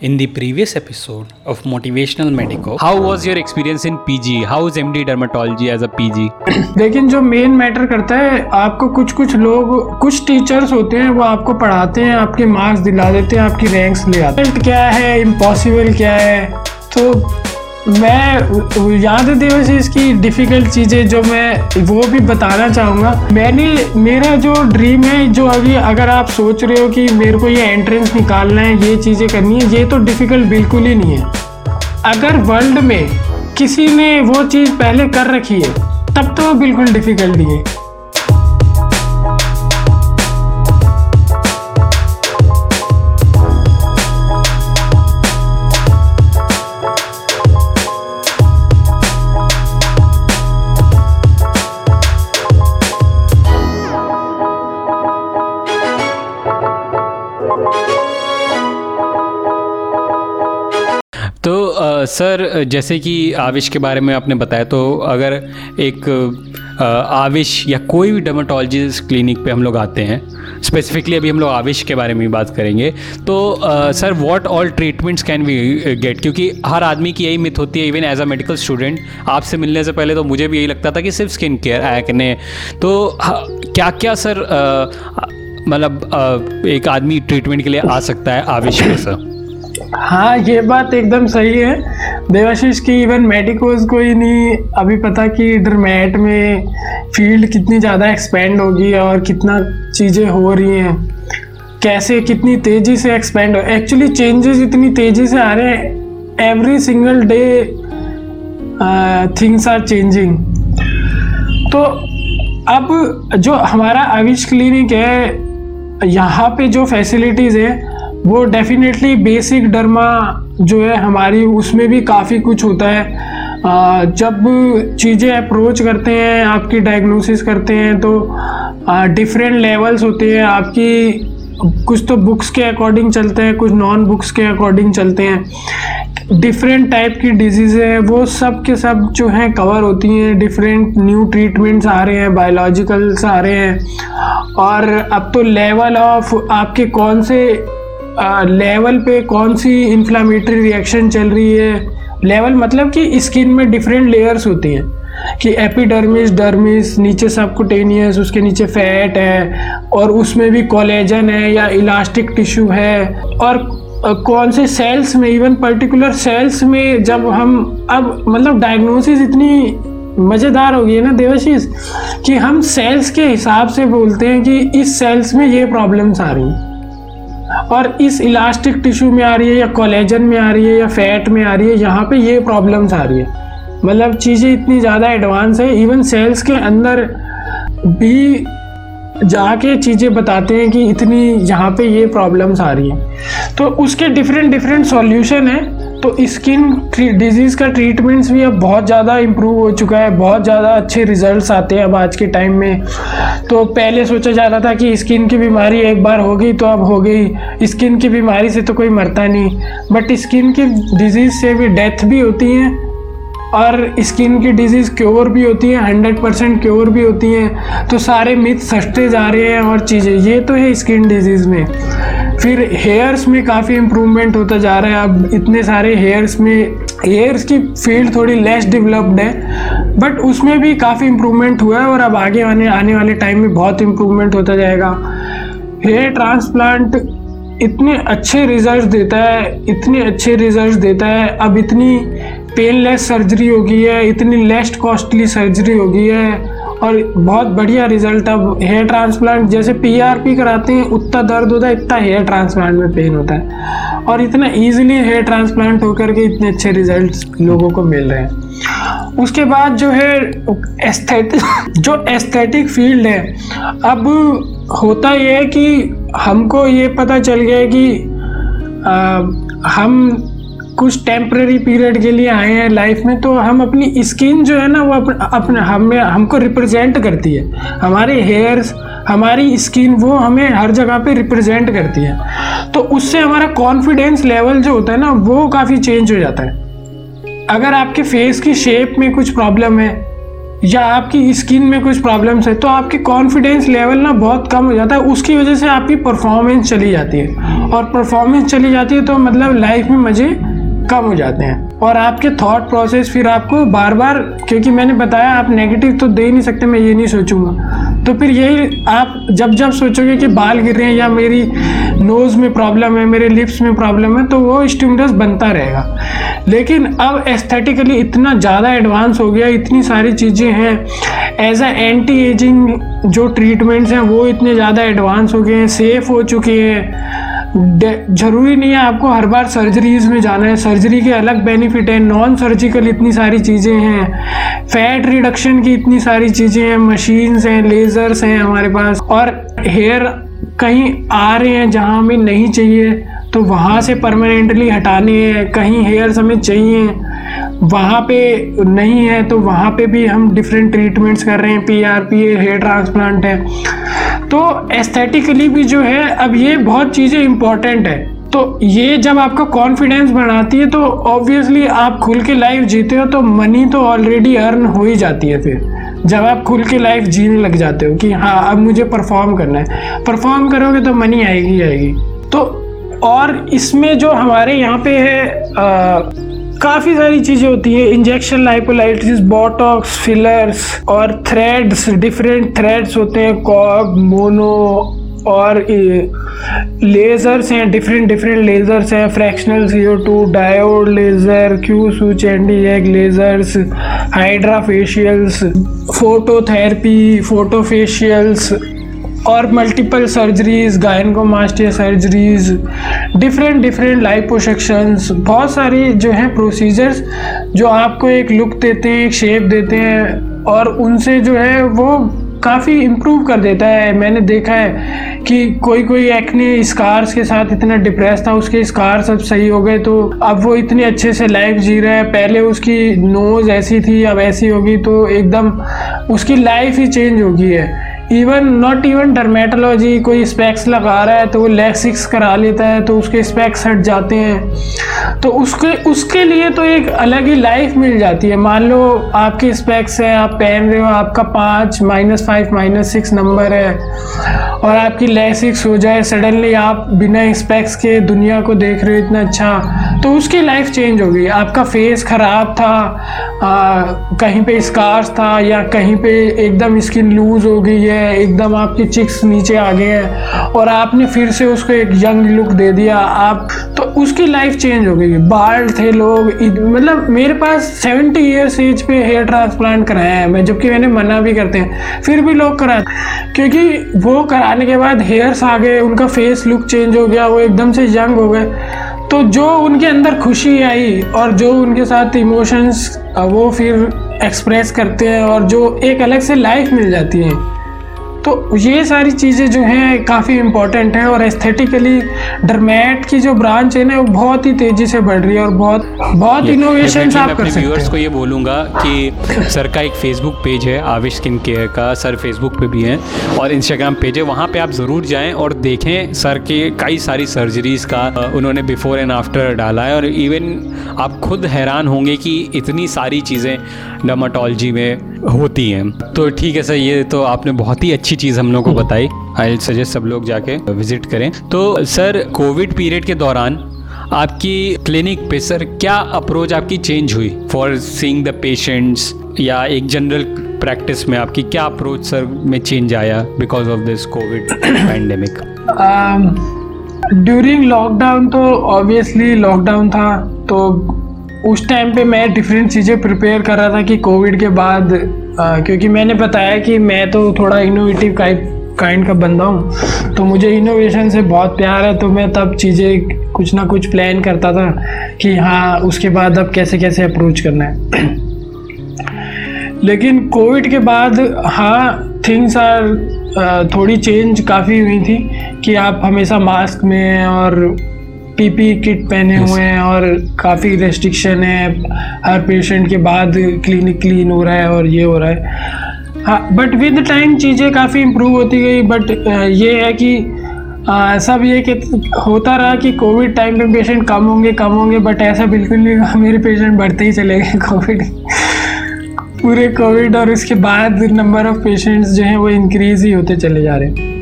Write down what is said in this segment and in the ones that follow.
In the previous episode of Motivational Medico, How was your experience in PG? How is MD dermatology as a PG? लेकिन जो main matter करता है आपको कुछ कुछ लोग कुछ टीचर्स होते हैं वो आपको पढ़ाते हैं आपके मार्क्स दिला देते हैं आपकी रैंक्स ले आते हैं क्या है इम्पॉसिबल क्या है तो मैं याद दिवस इसकी डिफ़िकल्ट चीज़ें जो मैं, वो भी बताना चाहूँगा। मैंने, मेरा जो ड्रीम है, जो अभी अगर आप सोच रहे हो कि मेरे को ये एंट्रेंस निकालना है, ये चीज़ें करनी है, ये तो डिफ़िकल्ट बिल्कुल ही नहीं है। अगर वर्ल्ड में किसी ने वो चीज़ पहले कर रखी है, तब तो बिल्कुल डिफ़िकल्ट नहीं है। सर, जैसे कि आविश के बारे में आपने बताया तो अगर एक आविश या कोई भी डर्माटोलॉजिस्ट क्लिनिक पे हम लोग आते हैं स्पेसिफिकली अभी हम लोग आविश के बारे में बात करेंगे तो sir what all treatments can we get क्योंकि हर आदमी की यही मिथ होती है even as a medical student आपसे मिलने से पहले तो मुझे भी यही लगता था कि सिर्फ़ स्किन केयर एक्ने तो क्या क्या सर मतलब एक आदमी ट्रीटमेंट के लिए आ सकता है आविश में सर? हाँ ये बात एकदम सही है। देवाशीष की इवन मेडिकोज को ही नहीं, अभी पता कि डरमेट में फ़ील्ड कितनी ज़्यादा एक्सपेंड होगी और कितना चीज़ें हो रही हैं। कैसे कितनी तेज़ी से एक्सपेंड हो एक्चुअली चेंजेस इतनी तेज़ी से आ रहे हैं। Every single day things are changing तो अब जो हमारा आविश क्लिनिक है, यहाँ पे जो फैसिलिटीज़ है वो डेफिनेटली बेसिक डर्मा जो है हमारी, उसमें भी काफ़ी कुछ होता है। जब चीज़ें अप्रोच करते हैं, आपकी डायग्नोसिस करते हैं तो डिफरेंट लेवल्स होते हैं। आपकी, कुछ तो बुक्स के अकॉर्डिंग चलते हैं, कुछ नॉन बुक्स के अकॉर्डिंग चलते हैं। डिफरेंट टाइप की डिज़ीज़ है, वो सब के सब जो हैं कवर होती हैं। डिफरेंट न्यू ट्रीटमेंट्स आ रहे हैं बायोलॉजिकल्स आ रहे हैं। और अब तो लेवल ऑफ़ आपके कौन से लेवल पे कौन सी इन्फ्लामेटरी रिएक्शन चल रही है? लेवल मतलब कि स्किन में डिफरेंट लेयर्स होती हैं। कि एपिडर्मिस डर्मिस नीचे सबकुटेनियस उसके नीचे फैट है, और उसमें भी कोलेजन है या इलास्टिक टिश्यू है। और कौन से सेल्स में इवन पर्टिकुलर सेल्स में जब हम, अब मतलब डायग्नोसिस इतनी मज़ेदार हो गई है ना देवाशीष, कि हम सेल्स के हिसाब से बोलते हैं कि इस सेल्स में ये प्रॉब्लम्स आ रही हैं। और इस इलास्टिक टिश्यू में आ रही है या कोलेजन में आ रही है या फैट में आ रही है, यहाँ पे ये प्रॉब्लम्स आ रही है। मतलब चीज़ें इतनी ज़्यादा एडवांस है, इवन सेल्स के अंदर भी जाके चीज़ें बताते हैं कि इतनी यहाँ पे ये प्रॉब्लम्स आ रही हैं। तो उसके डिफरेंट डिफरेंट सॉल्यूशन है। तो स्किन डिज़ीज़ का ट्रीटमेंट्स भी अब बहुत ज़्यादा इम्प्रूव हो चुका है। बहुत ज़्यादा अच्छे रिजल्ट्स आते हैं अब आज के टाइम में। तो पहले सोचा जाता था कि स्किन की बीमारी एक बार हो गई तो अब हो गई। स्किन की बीमारी से तो कोई मरता नहीं। बट स्किन की डिज़ीज़ से भी डेथ भी होती है। और स्किन की डिज़ीज़ क्योर भी होती है हंड्रेड परसेंट क्योर भी होती है। तो सारे मिथ सस्ते जा रहे हैं और चीज़ें, ये तो है स्किन डिज़ीज़ में। फिर हेयर्स में काफ़ी इम्प्रूवमेंट होता जा रहा है। अब इतने सारे हेयर्स में हेयर्स की फ़ील्ड थोड़ी लेस डेवलप्ड है बट उसमें भी काफ़ी इम्प्रूवमेंट हुआ है और अब आगे आने आने वाले टाइम में बहुत इम्प्रूवमेंट होता जाएगा। हेयर ट्रांसप्लांट इतने अच्छे रिज़ल्ट देता है, इतने अच्छे रिज़ल्ट देता है। अब इतनी पेनलेस सर्जरी हो गई है इतनी लेस्ट कॉस्टली सर्जरी हो गई है और बहुत बढ़िया रिज़ल्ट अब हेयर ट्रांसप्लांट जैसे पीआरपी कराते हैं उतना दर्द होता है इतना हेयर ट्रांसप्लांट में पेन होता है। और इतना इजीली हेयर ट्रांसप्लांट होकर के इतने अच्छे रिजल्ट्स लोगों को मिल रहे हैं। उसके बाद जो है एस्थेटिक जो एस्थेटिक फ़ील्ड है अब होता ये है कि हमको ये पता चल गया है कि आ, हम कुछ टेम्प्रेरी पीरियड के लिए आए हैं लाइफ में तो हम अपनी स्किन जो है ना, वो अपने हमें, हमको रिप्रेजेंट करती है। हमारे हेयर्स हमारी स्किन वो हमें हर जगह पे रिप्रेजेंट करती है। तो उससे हमारा कॉन्फिडेंस लेवल जो होता है ना, वो काफ़ी चेंज हो जाता है। अगर आपके फेस की शेप में कुछ प्रॉब्लम है, या आपकी स्किन में कुछ प्रॉब्लम्स है तो आपकी कॉन्फिडेंस लेवल ना बहुत कम हो जाता है। उसकी वजह से आपकी परफॉर्मेंस चली जाती है। और परफॉर्मेंस चली जाती है तो मतलब लाइफ में मज़े कम हो जाते हैं। और आपके थॉट प्रोसेस फिर आपको बार बार क्योंकि मैंने बताया आप नेगेटिव तो दे ही नहीं सकते, मैं ये नहीं सोचूँगा। तो फिर यही आप जब जब सोचोगे कि बाल गिर रहे हैं या मेरी नोज़ में प्रॉब्लम है, मेरे लिप्स में प्रॉब्लम है तो वो स्टिमुलस बनता रहेगा। लेकिन अब एस्थेटिकली इतना ज़्यादा एडवांस हो गया, इतनी सारी चीज़ें हैं। एज अ एंटी एजिंग जो ट्रीटमेंट्स हैं, वो इतने ज़्यादा एडवांस हो गए हैं सेफ़ हो चुके हैं। ज़रूरी नहीं है आपको हर बार सर्जरीज में जाना है। सर्जरी के अलग बेनिफिट हैं। नॉन सर्जिकल इतनी सारी चीज़ें हैं। फैट रिडक्शन की इतनी सारी चीज़ें हैं। मशीन्स हैं लेज़र्स हैं हमारे पास। और हेयर कहीं आ रहे हैं, जहाँ हमें नहीं चाहिए तो वहाँ से परमानेंटली हटाने हैं। कहीं हेयर्स हमें चाहिए वहाँ पे नहीं है तो वहाँ पे भी हम डिफरेंट ट्रीटमेंट्स कर रहे हैं P R P hair transplant है। तो एस्थेटिकली भी जो है, अब ये बहुत चीज़ें इंपॉर्टेंट है। तो ये जब आपका कॉन्फिडेंस बढ़ाती है तो ऑब्वियसली आप खुल के लाइफ जीते हो तो मनी तो ऑलरेडी अर्न हो ही जाती है फिर। जब आप खुल के लाइफ जीने लग जाते हो कि हाँ अब मुझे परफॉर्म करना है। परफॉर्म करोगे तो मनी आएगी आएगी। तो और इसमें जो हमारे यहाँ पे है काफ़ी सारी चीज़ें होती है इंजेक्शन लाइपोलाइटिस बोटॉक्स फिलर्स और थ्रेड्स डिफरेंट थ्रेड्स होते हैं कॉब मोनो और लेज़र्स हैं डिफरेंट डिफरेंट लेज़र्स हैं fractional C O two diode laser Q switch ND YAG lasers hydra facials phototherapy photofacials और multiple surgeries gynaecomastia surgeries different different liposuctions बहुत सारी जो हैं प्रोसीजर्स जो आपको एक लुक देते हैं, एक शेप देते हैं और उनसे जो है वो काफ़ी इम्प्रूव कर देता है। मैंने देखा है कि कोई कोई एक्ने स्कार्स के साथ इतना डिप्रेस था, उसके स्कार्स अब सही हो गए तो अब वो इतने अच्छे से लाइफ जी रहा है। पहले उसकी नोज़ ऐसी थी, अब ऐसी होगी तो एकदम उसकी लाइफ ही चेंज हो गई है। इवन नॉट इवन डर्मेटोलॉजी कोई स्पेक्स लगा रहा है तो वो लेग सिक्स करा लेता है तो उसके स्पेक्स हट जाते हैं। तो उसके उसके लिए तो एक अलग ही लाइफ मिल जाती है। मान लो आपके स्पेक्स हैं, आप पहन रहे हो, आपका पाँच minus five minus six number है। और आपकी लेसिक्स हो जाए सडनली आप बिना स्पेक्स के दुनिया को देख रहे हो इतना अच्छा तो उसकी लाइफ चेंज हो गई। आपका फेस ख़राब था आ, कहीं पे स्कार्स था या कहीं पे एकदम स्किन लूज हो गई है एकदम आपकी चिक्स नीचे आ गए हैं और आपने फिर से उसको एक यंग लुक दे दिया आप तो उसकी लाइफ चेंज हो गई। बाल थे लोग मतलब मेरे पास सेवेंटी ईयर्स एज पे हेयर ट्रांसप्लांट कराया है मैं जबकि मैंने मना भी करते हैं फिर भी लोग कराते क्योंकि वो कराने के बाद हेयर्स आ गए, उनका फेस लुक चेंज हो गया, वो एकदम से यंग हो गए। तो जो उनके अंदर खुशी आई और जो उनके साथ इमोशंस वो फिर एक्सप्रेस करते हैं और जो एक अलग से लाइफ मिल जाती है। तो ये सारी चीज़ें जो हैं काफ़ी इंपॉर्टेंट हैं और एस्थेटिकली डरमेट की जो ब्रांच है ना वो बहुत ही तेज़ी से बढ़ रही है और बहुत बहुत इनोवेशन आप कर सकते हैं। को ये बोलूँगा कि सर का एक फेसबुक पेज है आविश स्किन केयर का सर फेसबुक पे भी है और इंस्टाग्राम पेज है। वहाँ पे आप ज़रूर जाएँ और देखें सर के कई सारी सर्जरीज़ का उन्होंने बिफोर एंड आफ्टर डाला है और इवन आप खुद हैरान होंगे कि इतनी सारी चीज़ें डर्माटोलॉजी में होती हैं। तो ठीक है सर, ये तो आपने बहुत ही अच्छी चीज़ हम लोग को बताई। आई सजेस्ट सब लोग जाके विज़िट करें। तो सर कोविड पीरियड के दौरान आपकी क्लिनिक पे सर क्या अप्रोच आपकी चेंज हुई? फॉर सीइंग द पेशेंट्स या एक जनरल प्रैक्टिस में आपकी क्या अप्रोच सर में चेंज आया because of this covid pandemic during lockdown तो ऑब्वियसली लॉकडाउन था तो उस टाइम पे मैं डिफरेंट चीज़ें प्रिपेयर कर रहा था कि कोविड के बाद आ, क्योंकि मैंने बताया कि मैं तो थोड़ा इनोवेटिव काइंड का बंदा हूँ। तो मुझे इनोवेशन से बहुत प्यार है तो मैं तब चीज़ें कुछ ना कुछ प्लान करता था कि हाँ उसके बाद अब कैसे कैसे अप्रोच करना है। लेकिन कोविड के बाद हाँ थिंग्स आर थोड़ी चेंज काफ़ी हुई थी कि आप हमेशा मास्क में और पीपी किट पहने हुए हैं और काफ़ी रेस्ट्रिक्शन है। हर पेशेंट के बाद क्लिनिक क्लीन हो रहा है और ये हो रहा है। हाँ बट विद टाइम चीज़ें काफ़ी इम्प्रूव होती गई बट ये है कि आ, सब ये कि होता रहा कि कोविड टाइम पे पेशेंट कम होंगे कम होंगे बट ऐसा बिल्कुल नहीं मेरे पेशेंट बढ़ते ही चले गए कोविड पूरे कोविड और उसके बाद नंबर ऑफ़ पेशेंट्स जो हैं वो इंक्रीज ही होते चले जा रहे हैं।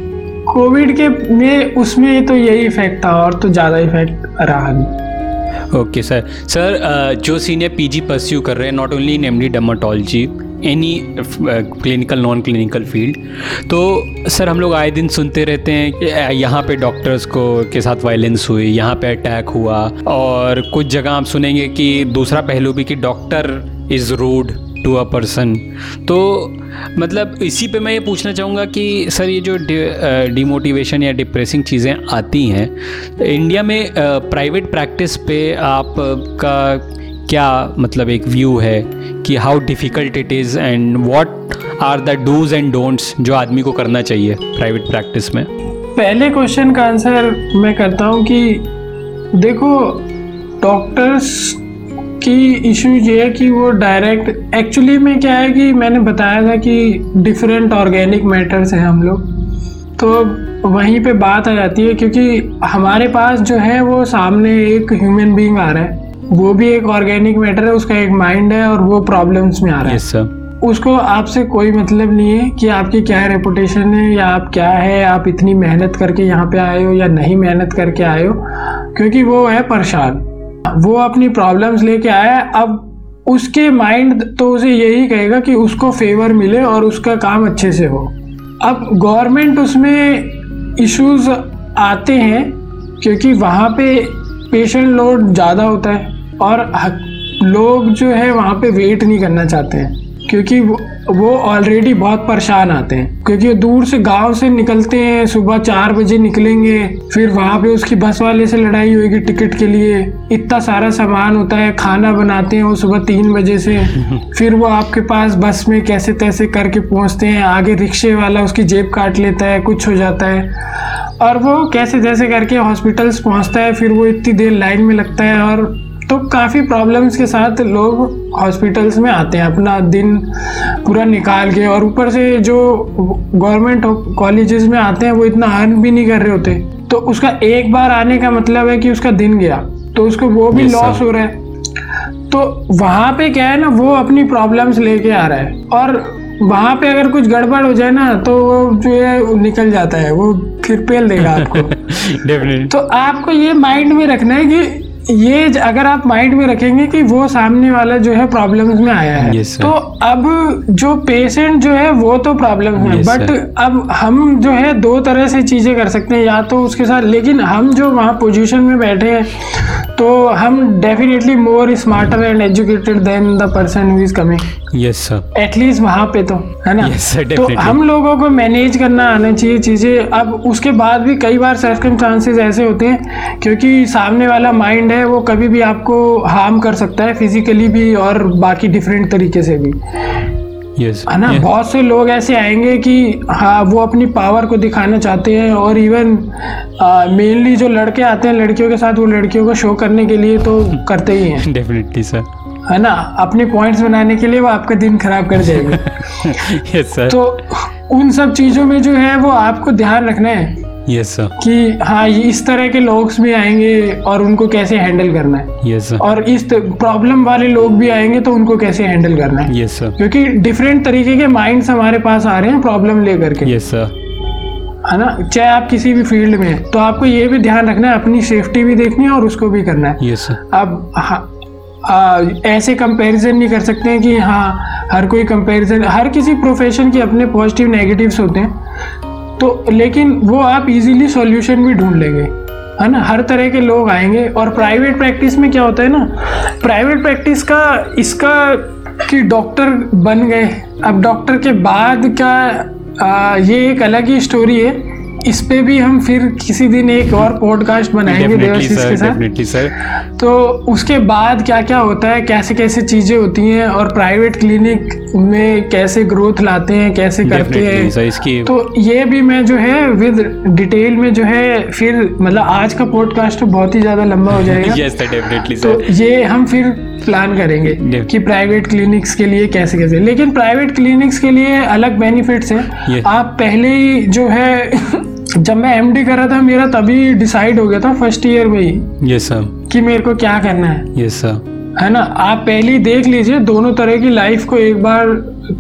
कोविड के में उसमें तो यही इफ़ेक्ट था और तो ज़्यादा इफ़ेक्ट रहा नहीं। ओके सर सर जो सीनियर पीजी परस्यू कर रहे हैं not only in MD dermatology any clinical non clinical field तो सर हम लोग आए दिन सुनते रहते हैं यहाँ पे डॉक्टर्स को, के साथ वायलेंस हुई, यहाँ पे अटैक हुआ, और कुछ जगह आप सुनेंगे कि दूसरा पहलू भी कि doctor is rude to a person तो मतलब इसी पे मैं ये पूछना चाहूँगा कि, सर, ये जो डिमोटिवेशन या डिप्रेसिंग चीज़ें आती हैं इंडिया में प्राइवेट प्रैक्टिस पे आपका क्या मतलब एक व्यू है कि how difficult it is and what are the dos and don'ts जो आदमी को करना चाहिए प्राइवेट प्रैक्टिस में? पहले क्वेश्चन का आंसर मैं करता हूँ कि देखो डॉक्टर्स की इशू ये है कि वो डायरेक्ट एक्चुअली में क्या है कि मैंने बताया था कि डिफरेंट ऑर्गेनिक मैटर्स हैं हम लोग। तो वहीं पे बात आ जाती है क्योंकि हमारे पास जो है वो सामने एक ह्यूमन बीइंग आ रहा है। वो भी एक ऑर्गेनिक मैटर है उसका एक माइंड है और वो प्रॉब्लम्स में आ रहा है। उसको आपसे कोई मतलब नहीं है कि आपकी क्या रेपुटेशन है या आप क्या है आप इतनी मेहनत करके यहाँ पे आए हो या नहीं मेहनत करके आए हो क्योंकि वो है परेशान। वो अपनी प्रॉब्लम्स लेके आया। अब उसके माइंड तो उसे यही कहेगा कि उसको फेवर मिले और उसका काम अच्छे से हो। अब गवर्नमेंट उसमें इश्यूज़ आते हैं क्योंकि वहाँ पे पेशेंट लोड ज़्यादा होता है और लोग जो है वहाँ पे वेट नहीं करना चाहते हैं। क्योंकि वो- ऑलरेडी बहुत परेशान आते हैं। क्योंकि वो दूर से गाँव से निकलते हैं सुबह चार बजे निकलेंगे फिर वहाँ पे उसकी बस वाले से लड़ाई होगी टिकट के लिए। इतना सारा सामान होता है खाना बनाते हैं वो सुबह तीन बजे से। फिर वो आपके पास बस में कैसे तैसे करके पहुँचते हैं आगे रिक्शे वाला उसकी जेब काट लेता है कुछ हो जाता है। और वो कैसे जैसे करके हॉस्पिटल्स पहुँचता है फिर वो इतनी देर लाइन में लगता है और तो काफ़ी प्रॉब्लम्स के साथ लोग हॉस्पिटल्स में आते हैं अपना दिन पूरा निकाल के और ऊपर से जो गवर्नमेंट कॉलेजेस में आते हैं वो इतना अर्न भी नहीं कर रहे होते। तो उसका एक बार आने का मतलब है कि उसका दिन गया तो उसको वो भी लॉस हो रहा है। तो वहाँ पे क्या है ना वो अपनी प्रॉब्लम्स लेके आ रहा है। और वहाँ पे अगर कुछ गड़बड़ हो जाए ना तो वो जो है निकल जाता है वो फिर पेल देगा आपको। तो आपको ये माइंड में रखना है कि ये अगर आप माइंड में रखेंगे कि वो सामने वाला जो है प्रॉब्लम्स में आया है Yes, तो अब जो पेशेंट जो है वो तो प्रॉब्लम है. Yes, but sir. अब हम जो है दो तरह से चीज़ें कर सकते हैं. या तो उसके साथ लेकिन हम जो वहाँ पोजीशन में बैठे हैं तो हम definitely more smarter and educated than the person who is coming yes sir at least वहाँ पे तो है ना? Yes, sir, तो हम लोगों को मैनेज करना आना चाहिए चीज़ें. अब उसके बाद भी कई बार सर्कमस्टांसेस ऐसे होते हैं क्योंकि सामने वाला माइंड है वो कभी भी आपको हार्म कर सकता है फिजिकली भी और बाकी डिफरेंट तरीके से भी। यस है ना? बहुत से लोग ऐसे आएँगे कि हाँ वो अपनी पावर को दिखाना चाहते हैं और इवन मेनली जो लड़के आते हैं लड़कियों के साथ वो लड़कियों को शो करने के लिए तो करते ही हैं। डेफिनेटली सर है ना? अपने पॉइंट्स बनाने के लिए वो आपका दिन खराब कर जाएँगे। यस सर तो उन सब चीज़ों में जो है वो आपको ध्यान रखना है। यस सर कि हाँ ये इस तरह के लोग भी आएँगे और उनको कैसे हैंडल करना है। यस yes, सर और इस प्रॉब्लम वाले लोग भी आएँगे तो उनको कैसे हैंडल करना है। यस yes, सर क्योंकि डिफरेंट तरीके के माइंड्स हमारे पास आ रहे हैं प्रॉब्लम लेकर के। यस सर है ना? चाहे आप किसी भी फ़ील्ड में हैं तो आपको ये भी ध्यान रखना है अपनी सेफ्टी भी देखनी है और उसको भी करना है। यस सर अब हाँ, आ, ऐसे कंपैरिजन नहीं कर सकते हैं कि हाँ हर कोई कंपैरिजन हर किसी प्रोफेशन के अपने पॉजिटिव नेगेटिव्स होते हैं। तो लेकिन वो आप इजीली सॉल्यूशन भी ढूंढ लेंगे है ना? हर तरह के लोग आएँगे और प्राइवेट प्रैक्टिस में क्या होता है ना? प्राइवेट प्रैक्टिस का इसका कि डॉक्टर बन गए। अब डॉक्टर के बाद क्या आ, ये एक अलग ही स्टोरी है। इस पे भी हम फिर किसी दिन एक और पॉडकास्ट बनाएँगे डेफिनेटली देवाशीष सर के साथ। सर तो उसके बाद क्या क्या होता है? कैसे कैसे चीज़ें होती हैं? और प्राइवेट क्लिनिक में कैसे ग्रोथ लाते हैं? कैसे करते हैं? तो ये भी मैं जो है विद डिटेल में जो है फिर मतलब आज का पॉडकास्ट तो बहुत ही ज़्यादा लंबा हो जाएगा। सर तो ये हम फिर प्लान करेंगे कि प्राइवेट क्लिनिक्स के लिए कैसे कैसे लेकिन प्राइवेट क्लिनिक्स के लिए अलग बेनिफिट्स हैं। आप पहले ही जो है जब मैं एमडी कर रहा था मेरा तभी डिसाइड हो गया था फ़र्स्ट ईयर में ही सर कि मेरे को क्या करना है। यस सर है ना? आप पहले देख लीजिए दोनों तरह की लाइफ को एक बार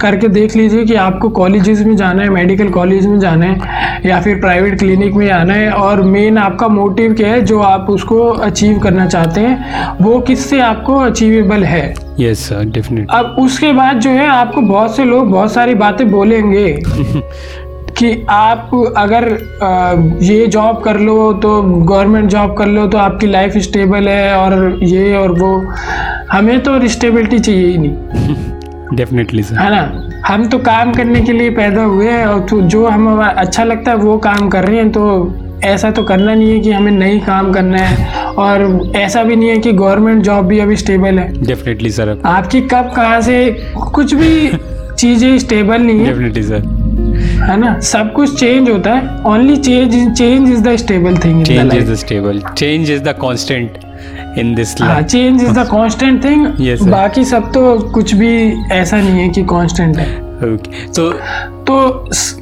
करके देख लीजिए कि आपको कॉलेजेस में जाना है मेडिकल कॉलेज में जाना है या फिर प्राइवेट क्लिनिक में जाना है और मेन आपका मोटिव क्या है जो आप उसको अचीव करना चाहते हैं वो किससे आपको अचीवेबल है? यस सर डेफिनेट अब उसके बाद जो है आपको बहुत से लोग बहुत सारी बातें बोलेंगे। कि आप अगर ये जॉब कर लो तो गवर्नमेंट जॉब कर लो तो आपकी लाइफ स्टेबल है और ये और वो। हमें तो स्टेबिलिटी चाहिए ही नहीं। डेफिनेटली सर है ना? हम तो काम करने के लिए पैदा हुए हैं और तो जो हमें अच्छा लगता है वो काम कर रहे हैं। तो ऐसा तो करना नहीं है कि हमें नहीं काम करना है। और ऐसा भी नहीं है कि गवर्नमेंट जॉब भी अभी स्टेबल है। डेफिनेटली सर आपकी कब कहाँ से कुछ भी चीज़ें स्टेबल नहीं है। डेफिनेटली सर है ना? सब कुछ चेंज होता है। Only change change is the stable thing change is the stable change is the constant in this the constant in this हाँ change is the constant thing बाकी सब तो कुछ भी ऐसा नहीं है कि कांस्टेंट है। Okay so तो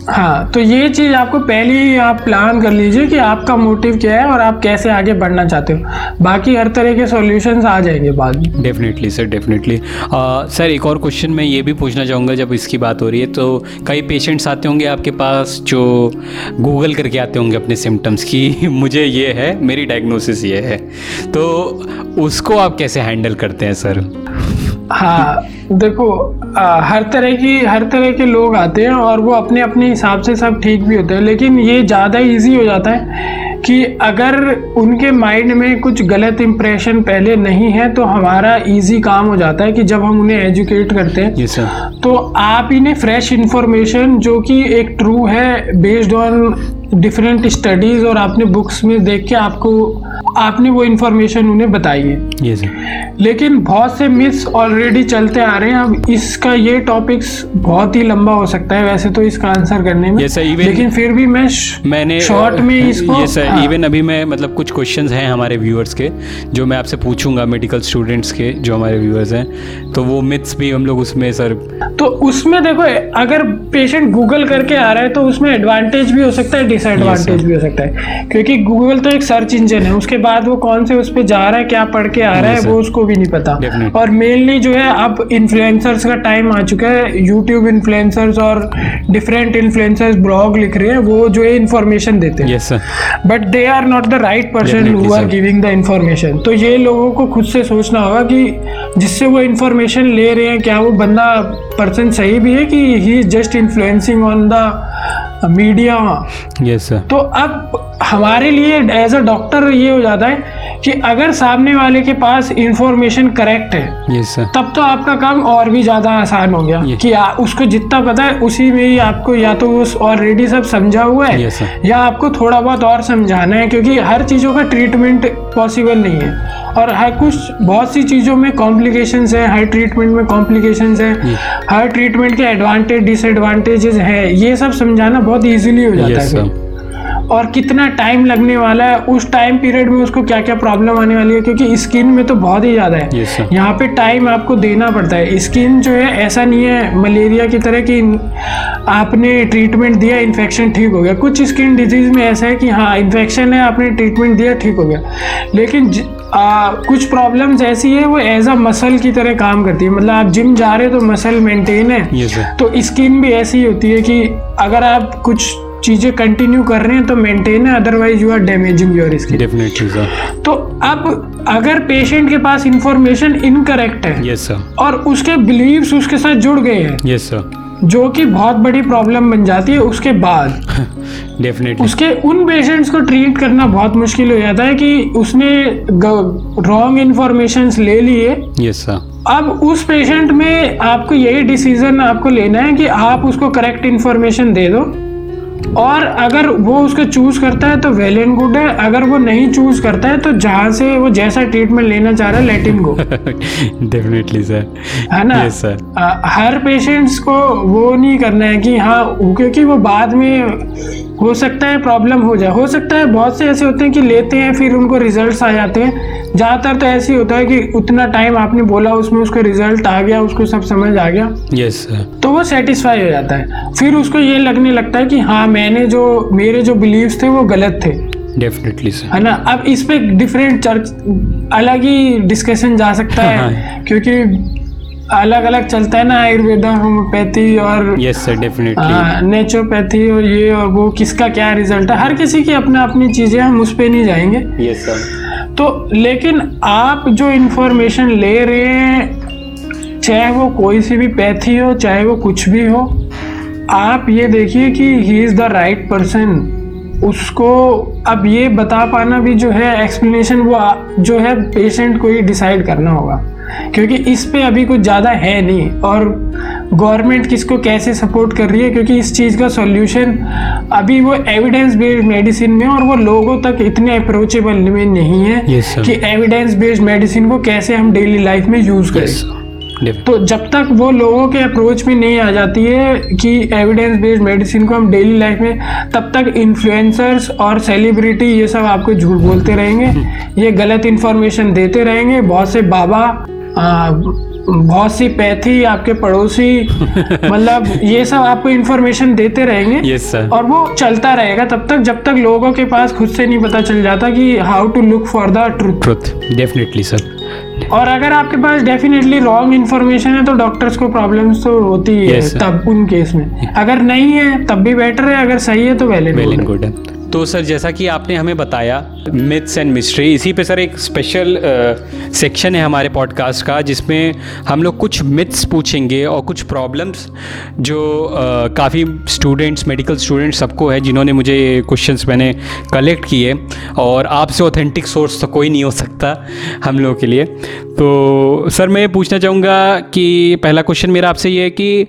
हाँ तो ये चीज़ आपको पहले ही आप प्लान कर लीजिए कि आपका मोटिव क्या है और आप कैसे आगे बढ़ना चाहते हो। बाकी हर तरह के सॉल्यूशंस आ जाएँगे बाद में। डेफिनेटली सर डेफिनेटली सर एक और क्वेश्चन मैं ये भी पूछना चाहूँगा जब इसकी बात हो रही है तो कई पेशेंट्स आते होंगे आपके पास जो गूगल करके आते होंगे अपने सिम्टम्स की। मुझे ये है मेरी डायग्नोसिस ये है। तो उसको आप कैसे हैंडल करते हैं सर हाँ देखो आ, हर तरह की हर तरह के लोग आते हैं और वो अपने अपने हिसाब से सब ठीक भी होते हैं। लेकिन ये ज़्यादा इजी हो जाता है कि अगर उनके माइंड में कुछ गलत इम्प्रेशन पहले नहीं है तो हमारा इजी काम हो जाता है कि जब हम उन्हें एजुकेट करते हैं। सर तो आप इन्हें फ्रेश इन्फॉर्मेशन जो कि एक ट्रू है बेस्ड ऑन डिफरेंट स्टडीज़ और आपने बुक्स में देख के आपको आपने वो इन्फॉर्मेशन उन्हें बताई है। ये सर लेकिन बहुत से मिथ्स ऑलरेडी चलते आ रहे हैं। अब इसका ये टॉपिक्स बहुत ही लंबा हो सकता है। वैसे तो इसका आंसर करने में। Yes, sir, even- लेकिन फिर भी मैं मैंने शॉर्ट में इसको ये सर हाँ, इवन अभी मैं मतलब कुछ क्वेश्चन हैं हमारे व्यूअर्स के जो मैं आपसे पूछूँगा मेडिकल स्टूडेंट्स के जो हमारे व्यूअर्स हैं। तो वो मिथ्स भी हम लोग उसमें सर तो उसमें देखो अगर पेशेंट गूगल करके आ रहा है तो उसमें एडवांटेज भी हो सकता है डिसएडवांटेज भी हो सकता है। क्योंकि गूगल तो एक सर्च इंजन है उसके बाद वो कौन से उस पर जा रहा है क्या पढ़ के आ रहा है वो उसको भी नहीं पता। और मेनली जो है अब इन्फ्लुएंसर्स का टाइम आ चुका है। यूट्यूब इन्फ्लुएंसर्स और डिफरेंट इन्फ्लुएंसर्स ब्लॉग लिख रहे हैं वो जो है इन्फॉर्मेशन देते हैं। But they are not the right person who are giving the information तो ये लोगों को खुद से सोचना होगा कि जिससे वो इंफॉर्मेशन ले रहे हैं क्या वो बंदा पर्सन सही भी है कि he is just influencing on the media yes sir तो अब हमारे लिए एज अ डॉक्टर ये हो जाता है कि अगर सामने वाले के पास इंफॉर्मेशन करेक्ट है सर तब तो आपका काम और भी ज़्यादा आसान हो गया ये। कि आ, उसको जितना पता है उसी में ही आपको या तो वो ऑलरेडी सब समझा हुआ है Yes, या आपको थोड़ा बहुत और समझाना है क्योंकि हर चीज़ों का ट्रीटमेंट पॉसिबल नहीं है। और हर कुछ बहुत सी चीज़ों में कॉम्प्लिकेशंस है हर ट्रीटमेंट में कॉम्प्लिकेशंस है। हर ट्रीटमेंट के एडवांटेज डिसएडवांटेजेस है ये सब समझाना बहुत ईजिली हो जाता है और कितना टाइम लगने वाला है उस टाइम पीरियड में उसको क्या क्या प्रॉब्लम आने वाली है क्योंकि स्किन में तो बहुत ही ज़्यादा है। Yes, यहाँ पे टाइम आपको देना पड़ता है। स्किन जो है ऐसा नहीं है मलेरिया की तरह कि आपने ट्रीटमेंट दिया इन्फेक्शन ठीक हो गया। कुछ स्किन डिज़ीज़ में ऐसा है कि हाँ इन्फेक्शन है आपने ट्रीटमेंट दिया ठीक हो गया। लेकिन ज, आ, कुछ प्रॉब्लम्स ऐसी है वो एज अ मसल की तरह काम करती है। मतलब आप जिम जा रहे हो तो मसल मेंटेन है। सर तो स्किन भी ऐसी होती है कि अगर आप कुछ चीज़ें कंटिन्यू कर रहे हैं तो मेंटेन है otherwise you are damaging your skin definitely sir तो अब अगर पेशेंट के पास इंफॉर्मेशन इनकरेक्ट है यस सर और उसके बिलीव्स उसके साथ जुड़ गए हैं यस सर जो कि बहुत बड़ी प्रॉब्लम बन जाती है उसके बाद डेफिनेटली उसके उन पेशेंट्स को ट्रीट करना बहुत मुश्किल हो जाता है कि उसने रॉन्ग इंफॉर्मेशन ले लिए। यस सर अब उस पेशेंट में आपको यही डिसीज़न आपको लेना है कि आप उसको करेक्ट इन्फॉर्मेशन दे दो। और अगर वो उसको चूज़ करता है तो वेल एंड गुड है। अगर वो नहीं चूज़ करता है तो जहाँ से वो जैसा ट्रीटमेंट लेना चाह रहा है let in go definitely sir है ना? Yes, सर आ, हर पेशेंट्स को वो नहीं करना है कि हाँ क्योंकि वो बाद में हो सकता है प्रॉब्लम हो जाए। हो सकता है बहुत से ऐसे होते हैं कि लेते हैं फिर उनको रिजल्ट्स आ जाते हैं। ज़्यादातर तो ऐसे ही होता है कि उतना टाइम आपने बोला उसमें उसका रिज़ल्ट आ गया उसको सब समझ आ गया। यस सर तो वो सेटिस्फाई हो जाता है। फिर उसको ये लगने लगता है कि हाँ मैंने जो मेरे जो बिलीव्स थे वो गलत थे। डेफिनेटली सर है ना? अब इस पे डिफरेंट चर्च अलग ही डिस्कशन जा सकता है। हाँ। क्योंकि अलग अलग चलता है ना आयुर्वेदा होम्योपैथी और यस सर डेफिनेटली नेचुरोपैथी और ये और वो किसका क्या रिज़ल्ट है? हर किसी की अपना अपनी चीज़ें हम उस पे नहीं जाएँगे। यस सर तो लेकिन आप जो इंफॉर्मेशन ले रहे हैं चाहे वो कोई सी भी पैथी हो चाहे वो कुछ भी हो आप ये देखिए कि he is the right person उसको अब ये बता पाना भी जो है एक्सप्लेनेशन वो जो है पेशेंट को ही डिसाइड करना होगा। क्योंकि इस पे अभी कुछ ज़्यादा है नहीं और गवर्नमेंट किसको कैसे सपोर्ट कर रही है? क्योंकि इस चीज़ का सॉल्यूशन अभी वो एविडेंस बेस्ड मेडिसिन में और वो लोगों तक इतने अप्रोचेबल में नहीं है Yes, कि एविडेंस बेस्ड मेडिसिन को कैसे हम डेली लाइफ में यूज़ करें। यस तो जब तक वो लोगों के अप्रोच में नहीं आ जाती है कि एविडेंस बेस्ड मेडिसिन को हम डेली लाइफ में तब तक इन्फ्लुएंसर्स और सेलिब्रिटी ये सब आपको झूठ बोलते रहेंगे ये गलत इन्फॉर्मेशन देते रहेंगे बहुत से बाबा आ, बहुत सी पैथी आपके पड़ोसी मतलब ये सब आपको इन्फॉर्मेशन देते रहेंगे सर और वो चलता रहेगा तब तक जब तक लोगों के पास खुद से नहीं पता चल जाता कि how to look for the truth definitely sir और अगर आपके पास डेफिनेटली रॉन्ग इन्फॉर्मेशन है तो डॉक्टर्स को प्रॉब्लम्स तो होती ही है Yes. तब उन केस में। अगर नहीं है तब भी बेटर है अगर सही है तो वेल एंड गुड है। तो सर जैसा कि आपने हमें बताया मिथ्स एंड मिस्ट्री इसी पे सर एक स्पेशल सेक्शन है हमारे पॉडकास्ट का जिसमें हम लोग कुछ मिथ्स पूछेंगे और कुछ प्रॉब्लम्स जो काफ़ी स्टूडेंट्स मेडिकल स्टूडेंट्स सबको है जिन्होंने मुझे क्वेश्चंस मैंने कलेक्ट किए और आपसे ऑथेंटिक सोर्स तो कोई नहीं हो सकता हम लोगों के लिए। तो सर मैं पूछना चाहूँगा कि पहला क्वेश्चन मेरा आपसे ये है कि अ,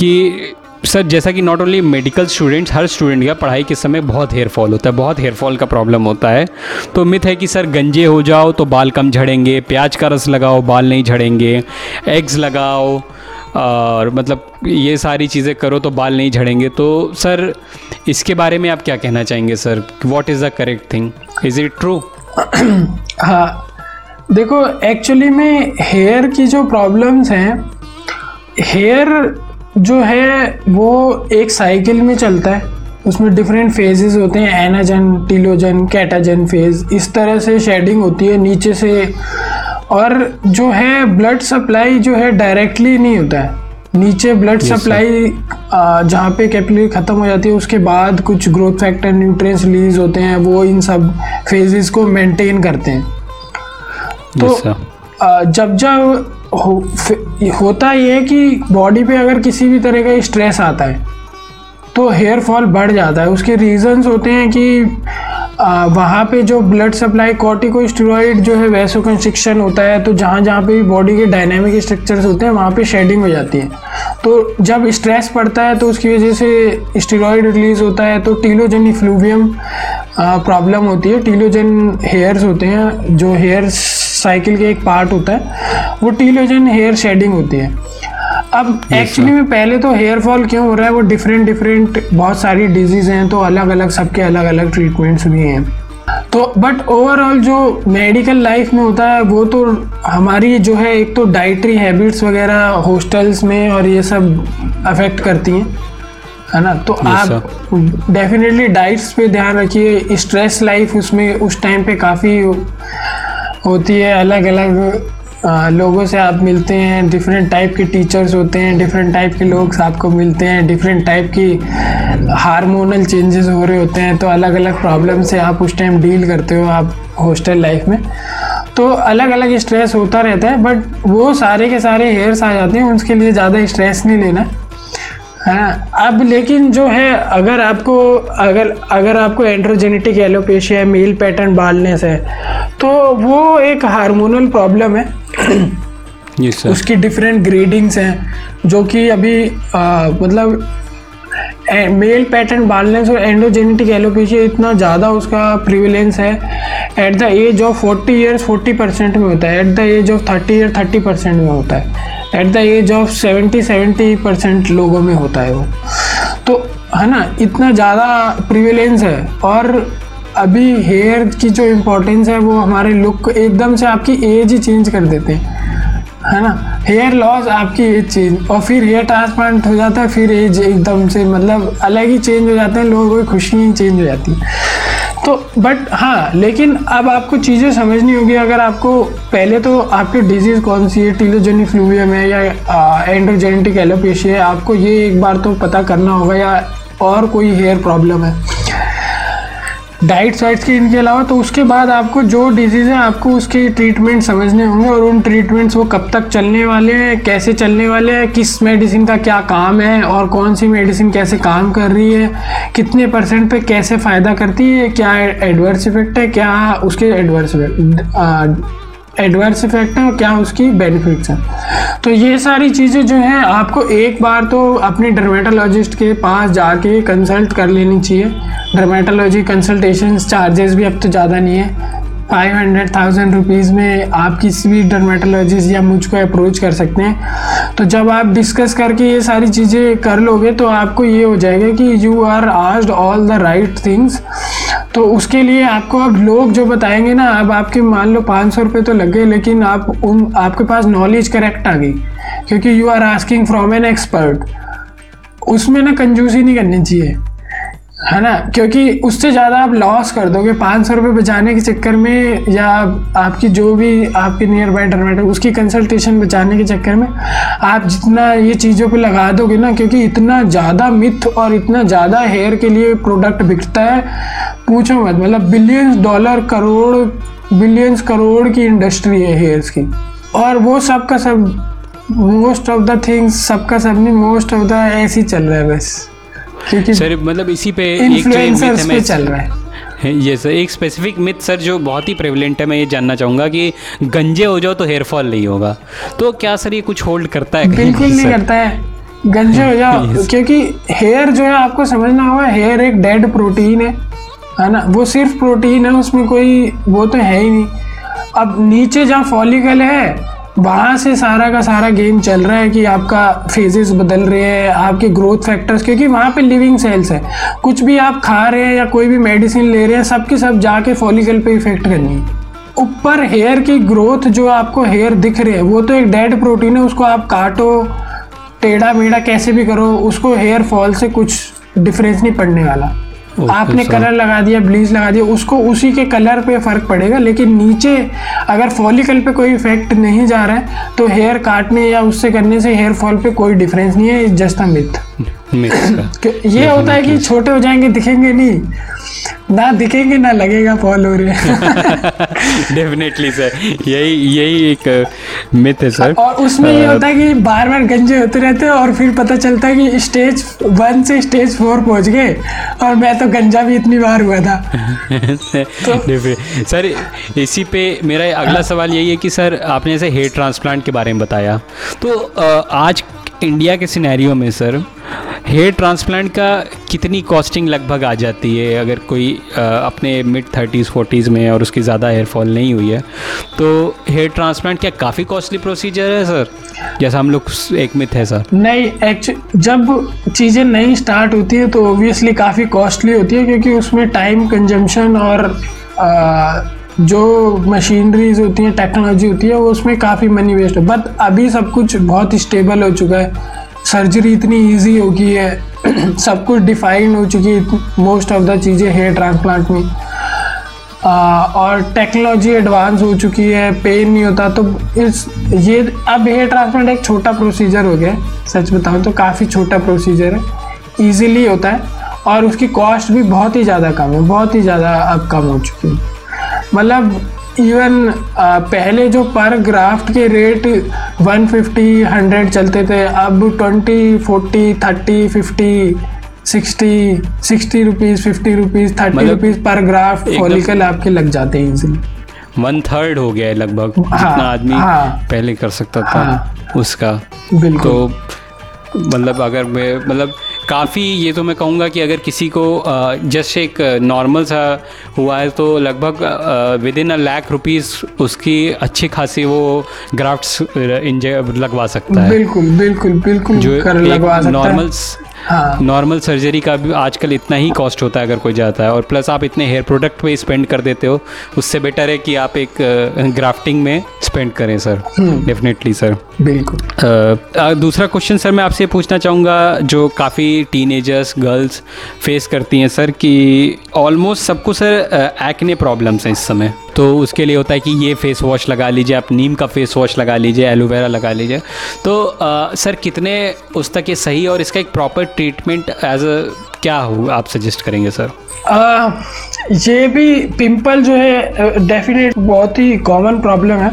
कि सर, जैसा कि नॉट ओनली मेडिकल स्टूडेंट्स हर स्टूडेंट का पढ़ाई के समय बहुत हेयर फॉल होता है, बहुत हेयर फॉल का प्रॉब्लम होता है। तो मिथ है कि सर, गंजे हो जाओ तो बाल कम झड़ेंगे, प्याज का रस लगाओ, बाल नहीं झड़ेंगे एग्स लगाओ, और मतलब ये सारी चीज़ें करो तो बाल नहीं झड़ेंगे। तो सर, इसके बारे में आप क्या कहना चाहेंगे sir? What is the correct thing is it true हाँ देखो एक्चुअली में हेयर की जो प्रॉब्लम्स हैं हेयर जो है वो एक साइकिल में चलता है। उसमें डिफरेंट फेजेस होते हैं एनाजन टीलोजन कैटाजन फ़ेज़ इस तरह से शेडिंग होती है नीचे से। और जो है ब्लड सप्लाई जो है डायरेक्टली नहीं होता है। नीचे ब्लड सप्लाई जहाँ पे कैपिलरी ख़त्म हो जाती है उसके बाद कुछ ग्रोथ फैक्टर न्यूट्रिएंट्स रिलीज़ होते हैं वो इन सब फेजेस को मेंटेन करते हैं। तो जब जब हो, होता ये है कि बॉडी पे अगर किसी भी तरह का स्ट्रेस आता है तो हेयर फॉल बढ़ जाता है। उसके रीजंस होते हैं कि वहाँ पे जो ब्लड सप्लाई कॉर्टिकोस्टेरॉइड जो है वैसो कंस्ट्रिक्शन होता है तो जहाँ जहाँ पे बॉडी के डायनेमिक स्ट्रक्चर्स होते हैं, वहाँ पे शेडिंग हो जाती है। तो जब स्ट्रेस पड़ता है तो उसकी वजह से स्टेरॉइड रिलीज़ होता है तो टीलोजन इफ्लूवियम प्रॉब्लम होती है। टीलोजन हेयर्स होते हैं, जो हेयर साइकिल के एक पार्ट होता है, वो टीलोजन हेयर शेडिंग होती है। अब एक्चुअली में पहले तो हेयर फॉल क्यों हो रहा है? वो डिफरेंट डिफरेंट बहुत सारी डिज़ीज़ हैं तो अलग अलग सबके अलग अलग ट्रीटमेंट्स भी हैं। तो बट ओवरऑल जो मेडिकल लाइफ में होता है वो तो हमारी जो है एक तो डाइटरी हैबिट्स वगैरह हॉस्टल्स में और ये सब अफेक्ट करती हैं है ना? तो आप डेफिनेटली डाइट्स पे ध्यान रखिए। स्ट्रेस लाइफ उसमें उस टाइम पे काफ़ी होती है अलग अलग लोगों से आप मिलते हैं डिफरेंट टाइप के टीचर्स होते हैं डिफरेंट टाइप के लोग आपको मिलते हैं डिफरेंट टाइप की हार्मोनल चेंजेस हो रहे होते हैं तो अलग अलग प्रॉब्लम से आप उस टाइम डील करते हो आप हॉस्टल लाइफ में। तो अलग अलग स्ट्रेस होता रहता है बट वो सारे के सारे हेयर्स आ जाते हैं उसके लिए ज़्यादा स्ट्रेस नहीं लेना। हाँ अब लेकिन जो है अगर आपको अगर अगर आपको androgenetic alopecia male pattern baldness है तो वो एक हार्मोनल प्रॉब्लम है। Yes, उसकी डिफरेंट ग्रेडिंग्स हैं जो कि अभी आ, मतलब मेल पैटर्न बालनेस और एंडोजेनेटिक एलोपेशिया इतना ज़्यादा उसका प्रिविलेंस है। At the age of 40 years 40 percent में होता है। At the age of 30 year 30 percent में होता है। At the age of 70 70 percent लोगों में होता है वो। तो है ना, इतना ज़्यादा प्रिविलेंस है। और अभी हेयर की जो इम्पोर्टेंस है, वो हमारे लुक एकदम से आपकी एज ही चेंज कर देते हैं। है ना? हेयर लॉस आपकी एज चेंज, और फिर हेयर ट्रांसप्लांट हो जाता है, फिर एज एकदम से मतलब अलग ही चेंज हो जाते हैं, लोगों की खुशी ही चेंज हो जाती है। तो बट हाँ लेकिन अब आपको चीज़ें समझनी होगी, अगर आपको पहले तो आपकी डिज़ीज़ कौन सी है टीलोजेनी फ्लूवियम है या एंड्रोजेनेटिक एलोपेशिया है, आपको ये एक बार तो पता करना होगा या और कोई हेयर प्रॉब्लम है। डाइट वाइट्स के इनके अलावा तो उसके बाद आपको जो डिज़ीज़ है, आपको उसके ट्रीटमेंट समझने होंगे और उन ट्रीटमेंट्स वो कब तक चलने वाले हैं, कैसे चलने वाले हैं, किस मेडिसिन का क्या काम है और कौन सी मेडिसिन कैसे काम कर रही है, कितने परसेंट पे कैसे फ़ायदा करती है, क्या एडवर्स इफ़ेक्ट है, क्या उसके एडवर्स एडवर्स इफ़ेक्ट हैं और क्या उसकी बेनिफिट्स हैं। तो ये सारी चीज़ें जो हैं, आपको एक बार तो अपने डर्मेटोलॉजिस्ट के पास जाके कंसल्ट कर लेनी चाहिए। डर्मेटोलॉजी कंसल्टेशन चार्जेस भी अब तो ज़्यादा नहीं है। फाइव हंड्रेड थाउज़ेंड रुपीज़ में आप किसी भी डर्मेटोलॉजिस्ट या मुझको अप्रोच कर सकते हैं। तो जब आप डिस्कस करके ये सारी चीज़ें कर लोगे तो आपको ये हो जाएगा कि you are asked all the right things तो उसके लिए आपको अब लोग जो बताएँगे ना, अब आपके मान लो पाँच सौ रुपये तो लग गए, लेकिन आप उन, आपके पास नॉलेज करेक्ट आ गई, क्योंकि you are asking from an expert उसमें ना कंजूसी नहीं करनी चाहिए। है ना? क्योंकि उससे ज़्यादा आप लॉस कर दोगे। पाँच सौ रुपये बचाने के चक्कर में या आपकी जो भी आपके नियर बाय डरमेटो उसकी कंसल्टेशन बचाने के चक्कर में आप जितना ये चीज़ों पे लगा दोगे ना, क्योंकि इतना ज़्यादा मिथ और इतना ज़्यादा हेयर के लिए प्रोडक्ट बिकता है, पूछो मत। मतलब billions dollar crore billions crore की इंडस्ट्री है हेयर्स की। और वो सब का सब मोस्ट ऑफ़ द थिंग्स सबका सब नहीं मोस्ट ऑफ़ द ऐसे चल रहा है बस। क्योंकि सर मतलब इसी पे इन्फ्लुएंसर्स पे चल रहा है। ये सर एक स्पेसिफिक मिथ सर जो बहुत ही प्रेवलेंट है मैं ये जानना चाहूँगा कि गंजे हो जाओ तो हेयर फॉल नहीं होगा। तो क्या सर ये कुछ होल्ड करता है बिल्कुल नहीं करता है। गंजे हो जाओ क्योंकि हेयर जो है आपको समझना होगा हेयर एक डेड प्रोटीन है है ना? वो सिर्फ़ प्रोटीन है उसमें कोई वो तो है ही नहीं। अब नीचे जहाँ फॉलिकल है वहाँ से सारा का सारा गेम चल रहा है कि आपका फेजेस बदल रहे हैं, आपके ग्रोथ फैक्टर्स क्योंकि वहाँ पे लिविंग सेल्स है। कुछ भी आप खा रहे हैं या कोई भी मेडिसिन ले रहे हैं, सबके सब जाके फॉलिकल पे इफ़ेक्ट करनी है। ऊपर हेयर की ग्रोथ जो आपको हेयर दिख रहे हैं, वो तो एक डेड प्रोटीन है, उसको आप काटो, टेढ़ा मेढ़ा कैसे भी करो, उसको हेयर फॉल से कुछ डिफरेंस नहीं पड़ने वाला। आपने कलर लगा दिया ब्लीच लगा दिया उसको उसी के कलर पे फ़र्क पड़ेगा लेकिन नीचे अगर फॉलिकल पे कोई इफ़ेक्ट नहीं जा रहा है तो हेयर काटने या उससे करने से हेयर फॉल पे कोई डिफरेंस नहीं है जस्ट अ मिथ ये होता है कि छोटे हो जाएँगे दिखेंगे नहीं। ना दिखेंगे ना लगेगा फॉल हो रहे हैं। डेफिनेटली सर यही यही एक मिथ है सर और उसमें ये होता है कि बार बार गंजे होते रहते हैं और फिर पता चलता है कि स्टेज वन से स्टेज फोर पहुँच गए और मैं तो गंजा भी इतनी बार हुआ था। Definitely. सर इसी पे मेरा अगला सवाल यही है कि सर आपने जैसे हेयर ट्रांसप्लांट के बारे में बताया। तो आज इंडिया के सिनेरियो में सर हेयर ट्रांसप्लांट का कितनी कॉस्टिंग लगभग आ जाती है? अगर कोई अ, अपने मिड थर्टीज़ फोर्टीज़ में और उसकी ज़्यादा हेयर फॉल नहीं हुई है तो हेयर ट्रांसप्लांट क्या काफ़ी कॉस्टली प्रोसीजर है सर? जैसा हम लोग एक मिथ है सर। नहीं एक्चुअली जब चीज़ें नई स्टार्ट होती है तो ओबियसली काफ़ी कॉस्टली होती है क्योंकि उसमें टाइम कंजम्पशन और आ, जो मशीनरीज होती हैं टेक्नोलॉजी होती है वो उसमें काफ़ी मनी वेस्ट है। बट अभी सब कुछ बहुत स्टेबल हो चुका है। सर्जरी इतनी इजी हो गई है। सब कुछ डिफाइंड हो चुकी है। मोस्ट ऑफ़ द चीज़ें हेयर ट्रांसप्लांट में। आ, और टेक्नोलॉजी एडवांस हो चुकी है। पेन नहीं होता। तो इस ये अब हेयर ट्रांसप्लांट एक छोटा प्रोसीजर हो गया सच बताऊँ तो काफ़ी छोटा प्रोसीजर है। इजीली होता है। और उसकी कॉस्ट भी बहुत ही ज़्यादा कम है। बहुत ही ज़्यादा अब कम हो चुकी है। मतलब इवन पहले जो पर ग्राफ्ट के रेट 150 100 चलते थे अब 20 40 30 50 60 60 रुपीज़ फिफ्टी रुपीज़ थर्टी मतलब रुपीज़ पर ग्राफ फॉलिकल आपके लग जाते हैं इजीली वन थर्ड हो गया है लगभग हाँ, जितना आदमी हाँ। पहले कर सकता था हाँ। उसका बिल्कुल तो मतलब अगर मैं मतलब काफ़ी ये तो मैं कहूँगा कि अगर किसी को जस्ट एक नॉर्मल सा हुआ है तो लगभग within a lakh rupees उसकी अच्छी खासी वो ग्राफ्ट लगवा सकता है। बिल्कुल बिल्कुल बिल्कुल जो कर लगवा सकता नॉर्मल है। नॉर्मल सर्जरी का भी आजकल इतना ही कॉस्ट होता है अगर कोई जाता है। और प्लस आप इतने हेयर प्रोडक्ट पे स्पेंड कर देते हो उससे बेटर है कि आप एक ग्राफ्टिंग में स्पेंड करें सर डेफिनेटली सर बिल्कुल। दूसरा क्वेश्चन सर मैं आपसे पूछना चाहूँगा जो काफ़ी टीनेजर्स गर्ल्स फेस करती हैं सर कि ऑलमोस्ट सबको सर एक्ने प्रॉब्लम्स हैं इस समय। तो उसके लिए होता है कि ये फेस वॉश लगा लीजिए आप नीम का फेस वॉश लगा लीजिए एलोवेरा लगा लीजिए। तो अ, सर कितने उस तक ये सही और इसका एक प्रॉपर ट्रीटमेंट एज अ क्या हो आप सजेस्ट करेंगे सर आ, ये भी पिंपल जो है डेफिनेट बहुत ही कॉमन प्रॉब्लम है।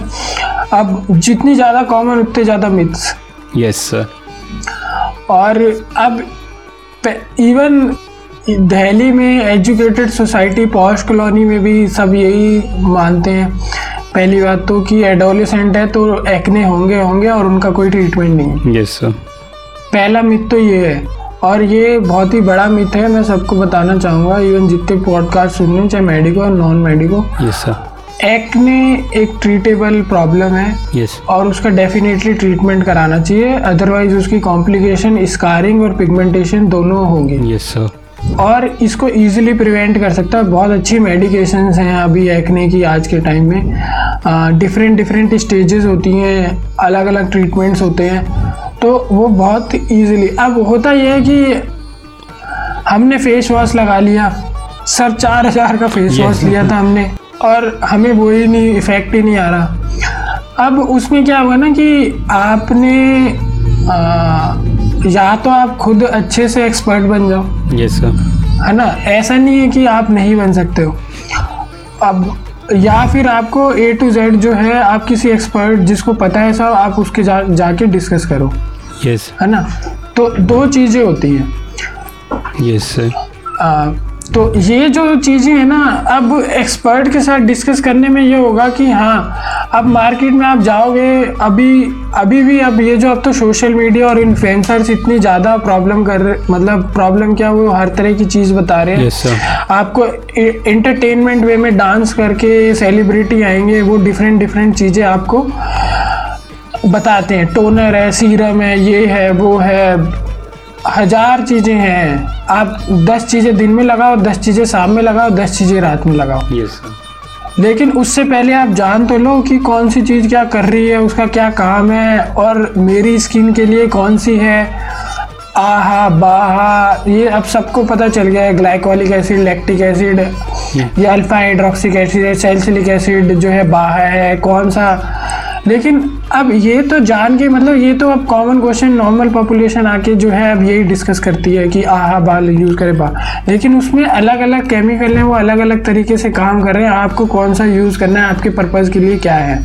अब जितनी ज़्यादा कॉमन उतने ज़्यादा मिथ्स यस सर और अब इवन दिल्ली में एजुकेटेड सोसाइटी पॉश कॉलोनी में भी सब यही मानते हैं। पहली बात तो कि एडोलेसेंट है तो एक्ने होंगे होंगे और उनका कोई ट्रीटमेंट नहीं। यस सर पहला मिथ तो ये है। और ये बहुत ही बड़ा मिथ है मैं सबको बताना चाहूँगा इवन जितने पॉडकास्ट सुन रहे हैं चाहे मेडिको और non medico yes sir acne एक ट्रीटेबल प्रॉब्लम है यस और उसका डेफिनेटली ट्रीटमेंट कराना चाहिए अदरवाइज़ उसकी कॉम्प्लिकेशन स्कारिंग और पिगमेंटेशन दोनों होंगे। यस सर और इसको इजीली प्रिवेंट कर सकता है। बहुत अच्छी मेडिकेशंस हैं अभी एक्ने की आज के टाइम में। डिफरेंट डिफरेंट स्टेजेस होती हैं अलग अलग ट्रीटमेंट्स होते हैं। तो वो बहुत इजीली अब होता यह है कि हमने फेस वॉश लगा लिया। सर चार हज़ार का फेस वॉश लिया था हमने और हमें वो ही नहीं इफ़ेक्ट ही नहीं आ रहा। अब उसमें क्या हुआ ना कि आपने आ, या तो आप खुद अच्छे से एक्सपर्ट बन जाओ। यस सर है ना? ऐसा नहीं है कि आप नहीं बन सकते हो। अब या फिर आपको ए टू जेड जो है आप किसी एक्सपर्ट जिसको पता है सब आप उसके जा जाके डिस्कस करो। Yes yes. है ना? तो दो चीज़ें होती हैं। यस सर आ, तो ये जो चीज़ें हैं ना अब एक्सपर्ट के साथ डिस्कस करने में ये होगा कि हाँ अब मार्केट में आप जाओगे अभी अभी भी अब ये जो अब तो सोशल मीडिया और इन्फ्लुएंसर्स इतनी ज़्यादा प्रॉब्लम कर रहे मतलब प्रॉब्लम क्या वो हर तरह की चीज़ बता रहे हैं। सर आपको एंटरटेनमेंट वे में डांस करके सेलिब्रिटी आएँगे वो डिफरेंट डिफरेंट चीज़ें आपको बताते हैं। टोनर है सीरम है ये है वो है हज़ार चीज़ें हैं। आप दस चीज़ें दिन में लगाओ दस चीज़ें शाम में लगाओ दस चीज़ें रात में लगाओ। यस सर लेकिन उससे पहले आप जान तो लो कि कौन सी चीज़ क्या कर रही है उसका क्या काम है और मेरी स्किन के लिए कौन सी है। आहा बाहा ये अब सबको पता चल गया है। ग्लाइकोलिक एसिड लैक्टिक एसिड ये अल्फ़ा हाइड्रोक्सिक एसिड है सैलिसिलिक एसिड जो है बाहा है कौन सा लेकिन अब ये तो जान के मतलब ये तो अब कॉमन क्वेश्चन नॉर्मल पॉपुलेशन आके जो है अब यही डिस्कस करती है कि आहा बाल यूज़ करे बा लेकिन उसमें अलग अलग केमिकल हैं वो अलग अलग तरीके से काम कर रहे हैं। आपको कौन सा यूज़ करना है आपके पर्पज़ के लिए क्या है?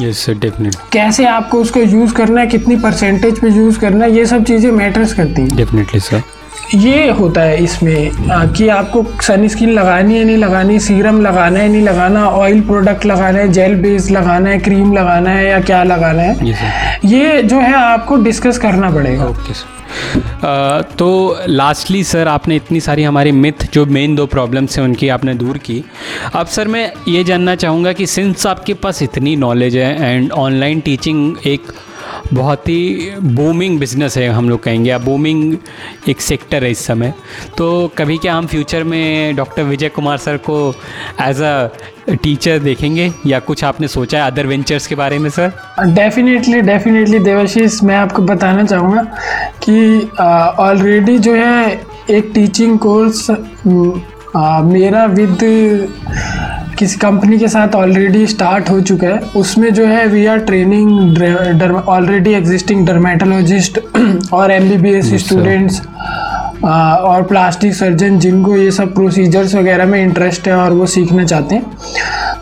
यस सर डेफिनेट कैसे आपको उसको यूज़ करना है कितनी परसेंटेज पे यूज़ करना है ये सब चीज़ें मैटर्स करती हैं। डेफिनेटली सर ये होता है इसमें आ, कि आपको सन स्किन लगानी है नहीं लगानी सीरम लगाना है नहीं लगाना ऑयल प्रोडक्ट लगाना है जेल बेस लगाना है क्रीम लगाना है या क्या लगाना है ये जो है आपको डिस्कस करना पड़ेगा। ओके सर Uh, तो लास्टली सर आपने इतनी सारी हमारी मिथ जो मेन दो प्रॉब्लम्स हैं उनकी आपने दूर की। अब सर मैं ये जानना चाहूँगा कि सिंस आपके पास इतनी नॉलेज है एंड ऑनलाइन टीचिंग एक बहुत ही बूमिंग बिज़नेस है, हम लोग कहेंगे। या बूमिंग एक सेक्टर है इस समय। तो कभी क्या हम फ्यूचर में डॉक्टर विजय कुमार सर को एज अ टीचर देखेंगे? या कुछ आपने सोचा है अदर वेंचर्स के बारे में सर डेफिनेटली डेफिनेटली देवाशीष मैं आपको बताना चाहूँगा कि ऑलरेडी जो है एक टीचिंग कोर्स मेरा विद किसी कंपनी के साथ ऑलरेडी स्टार्ट हो चुका है। उसमें जो है we are training already existing dermatologist और M B B S students और प्लास्टिक सर्जन जिनको ये सब प्रोसीजर्स वगैरह में इंटरेस्ट है और वो सीखना चाहते हैं।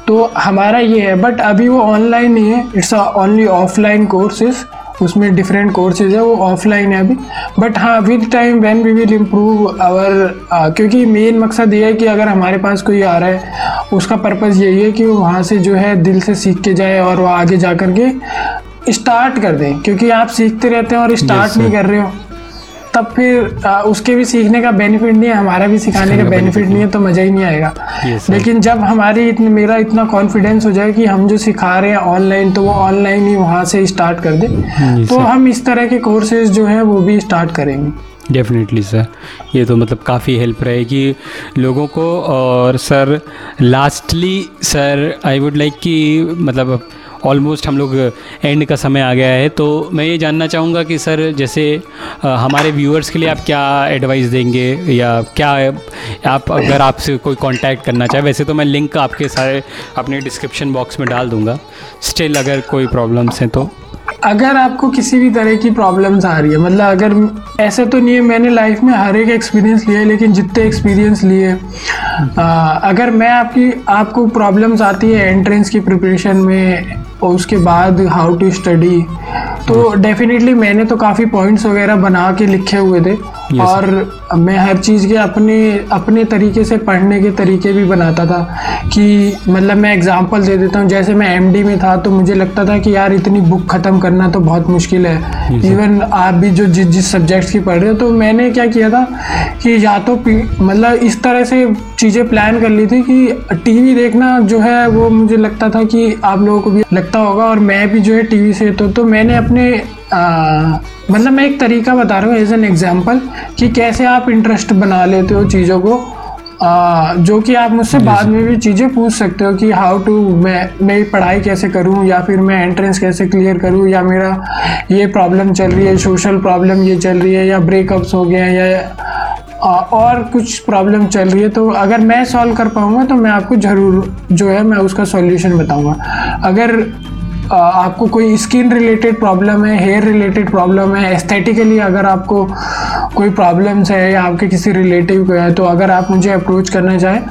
तो हमारा ये है बट अभी वो ऑनलाइन नहीं है इट्स ओनली ऑफलाइन कोर्सेज उसमें डिफरेंट कोर्सेज है वो ऑफलाइन है अभी। बट हाँ with time when we will improve our क्योंकि मेन मकसद ये है कि अगर हमारे पास कोई आ रहा है उसका पर्पज़ यही है कि वो वहाँ से जो है दिल से सीख के जाए और वो आगे जा कर के स्टार्ट कर दें। क्योंकि आप सीखते रहते हैं और स्टार्ट Yes, नहीं कर रहे हो। तब फिर आ, उसके भी सीखने का बेनिफिट नहीं है हमारा भी सिखाने का बेनिफिट नहीं है तो मज़ा ही नहीं आएगा। लेकिन जब हमारी इतने मेरा इतना कॉन्फिडेंस हो जाए कि हम जो सिखा रहे हैं ऑनलाइन तो वो ऑनलाइन ही वहाँ से स्टार्ट कर दे। तो हम इस तरह के कोर्सेज जो है वो भी स्टार्ट करेंगे। डेफिनेटली सर ये तो मतलब काफ़ी हेल्प रहेगी लोगों को और sir lastly sir I would like कि मतलब ऑलमोस्ट हम लोग एंड का समय आ गया है। तो मैं ये जानना चाहूँगा कि सर, जैसे हमारे व्यूअर्स के लिए आप क्या एडवाइस देंगे? या क्या, आप अगर आपसे कोई कांटेक्ट करना चाहे, वैसे तो मैं लिंक आपके सारे, अपने डिस्क्रिप्शन बॉक्स में डाल दूँगा। स्टिल अगर कोई प्रॉब्लम्स हैं तो। अगर आपको किसी भी तरह की प्रॉब्लम्स आ रही है मतलब अगर ऐसा तो नहीं है, मैंने लाइफ में हर एक एक्सपीरियंस लिया है, लेकिन जितने एक्सपीरियंस लिए अगर मैं आपकी, आपको प्रॉब्लम्स आती है एंट्रेंस की प्रिपरेशन में और उसके बाद हाउ टू स्टडी तो डेफिनेटली मैंने तो काफ़ी पॉइंट्स वगैरह बना के लिखे हुए थे। Yes, और मैं हर चीज़ के अपने अपने तरीके से पढ़ने के तरीके भी बनाता था कि मतलब मैं एग्जांपल दे देता हूँ। जैसे मैं एमडी में था तो मुझे लगता था कि यार इतनी बुक ख़त्म करना तो बहुत मुश्किल है। इवन yes, आप भी जो जिस जिस सब्जेक्ट्स की पढ़ रहे हो तो मैंने क्या किया था कि या तो मतलब इस तरह से चीज़ें प्लान कर ली थी कि टीवी देखना जो है वो मुझे लगता था कि आप लोगों को भी लगता होगा और मैं भी जो है टीवी से तो तो मैंने अपने आ, मतलब मैं एक तरीका बता रहा हूँ एज एन एग्जांपल कि कैसे आप इंटरेस्ट बना लेते हो चीज़ों को। आ, जो कि आप मुझसे बाद में भी चीज़ें पूछ सकते हो कि हाउ टू मैं मैं पढ़ाई कैसे करूँ या फिर मैं एंट्रेंस कैसे क्लियर करूँ या मेरा ये प्रॉब्लम चल रही है सोशल प्रॉब्लम ये चल रही है या ब्रेकअप्स हो गए हैं या और कुछ प्रॉब्लम चल रही है तो अगर मैं सॉल्व कर पाऊँगा तो मैं आपको ज़रूर जो है, मैं उसका सॉल्यूशन बताऊँगा। अगर आपको कोई स्किन रिलेटेड प्रॉब्लम है हेयर रिलेटेड प्रॉब्लम है एस्थेटिकली अगर आपको कोई प्रॉब्लम्स है या आपके किसी रिलेटिव को है तो अगर आप मुझे अप्रोच करना चाहें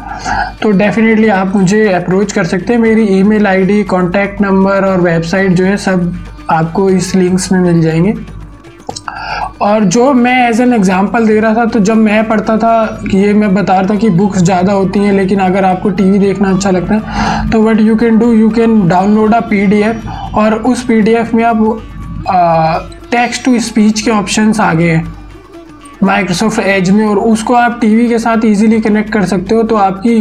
तो डेफिनेटली आप मुझे अप्रोच कर सकते हैं। मेरी ईमेल आईडी कांटेक्ट नंबर और वेबसाइट जो है, सब आपको इस लिंक्स में मिल जाएँगे। और जो मैं एज एन एग्ज़ाम्पल दे रहा था तो जब मैं पढ़ता था ये मैं बता रहा था कि बुक्स ज़्यादा होती हैं, लेकिन अगर आपको टीवी देखना अच्छा लगता है तो what you can do you can download a PDF और उस पीडीएफ में आप टेक्स्ट टू स्पीच के ऑप्शंस आ गए हैं। माइक्रोसॉफ्ट एज में और उसको आप टीवी के साथ इजीली कनेक्ट कर सकते हो तो आपकी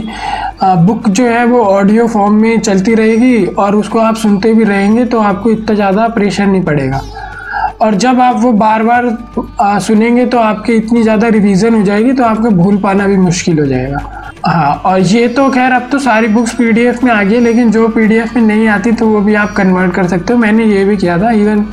बुक जो है वो ऑडियो फॉर्म में चलती रहेगी और उसको आप सुनते भी रहेंगे तो आपको इतना ज़्यादा प्रेशर नहीं पड़ेगा। और जब आप वो बार बार सुनेंगे तो आपके इतनी ज़्यादा रिवीजन हो जाएगी तो आपको भूल पाना भी मुश्किल हो जाएगा। हाँ और ये तो खैर अब तो सारी बुक्स पीडीएफ में आ गई, लेकिन जो पीडीएफ में नहीं आती तो वो भी आप कन्वर्ट कर सकते हो। मैंने ये भी किया था इवन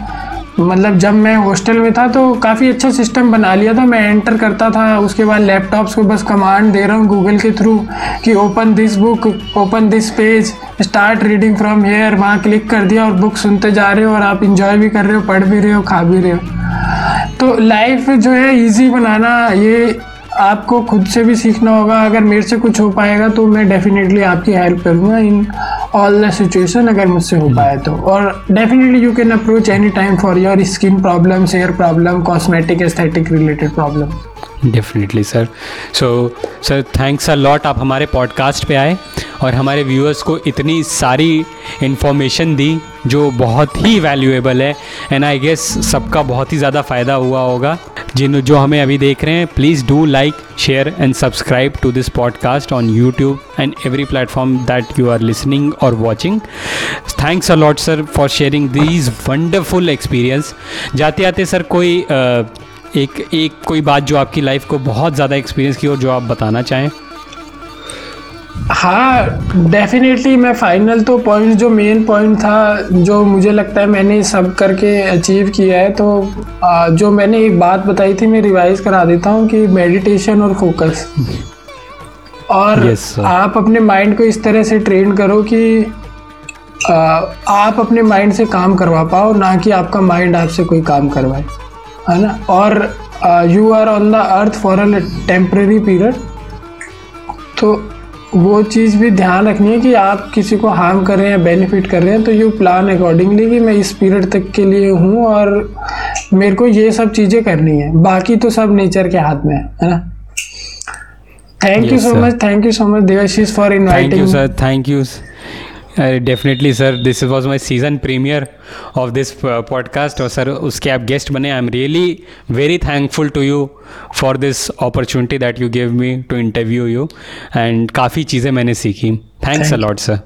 मतलब जब मैं हॉस्टल में था तो काफ़ी अच्छा सिस्टम बना लिया था। मैं एंटर करता था, उसके बाद लैपटॉप्स को बस कमांड दे रहा हूँ गूगल के थ्रू कि open this book open this page start reading from here वहाँ क्लिक कर दिया और बुक सुनते जा रहे हो और आप इंजॉय भी कर रहे हो, पढ़ भी रहे हो, खा भी रहे हो। तो लाइफ जो है ईजी बनाना, ये आपको खुद से भी सीखना होगा। अगर मेरे से कुछ हो पाएगा तो मैं डेफिनेटली आपकी हेल्प करूँगा इन ऑल द सिचुएशन अगर मुझसे हो पाए तो। और definitely you can approach any time for your skin problems hair problem cosmetic aesthetic related problem definitely sir so sir thanks a lot आप हमारे पॉडकास्ट पे आए और हमारे व्यूअर्स को इतनी सारी इन्फॉर्मेशन दी जो बहुत ही वैल्यूएबल है। एंड आई गेस सबका बहुत ही ज़्यादा फ़ायदा हुआ होगा। जिन जो हमें अभी देख रहे हैं please do like share and subscribe to this podcast on YouTube and every platform that you are listening और watching thanks a lot sir for sharing these wonderful experience जाते आते सर कोई uh, एक एक कोई बात जो आपकी लाइफ को बहुत ज़्यादा एक्सपीरियंस की और जो आप बताना चाहें? हाँ डेफिनेटली मैं फाइनल तो पॉइंट जो मेन पॉइंट था जो मुझे लगता है मैंने सब करके अचीव किया है तो आ, जो मैंने एक बात बताई थी मैं रिवाइज करा देता हूँ कि मेडिटेशन और फोकस और Yes, sir. आप अपने माइंड को इस तरह से ट्रेन करो कि आ, आप अपने माइंड से काम करवा पाओ ना कि आपका माइंड आपसे कोई काम करवाए। है ना? और you are on the earth for a temporary period तो वो चीज़ भी ध्यान रखनी है कि आप किसी को हार्म कर रहे हैं बेनिफिट कर रहे हैं तो यू प्लान अकॉर्डिंगली कि मैं इस पीरियड तक के लिए हूँ और मेरे को ये सब चीज़ें करनी है। बाकी तो सब नेचर के हाथ में है है ना? Thank you so much thank you so much Devashish for thank you sir thank you definitely sir this was my season premiere of this podcast और सर उसके आप गेस्ट बने. I am really very thankful to you for this opportunity that you give me to interview you and काफ़ी चीज़ें मैंने सीखी. Thanks a lot sir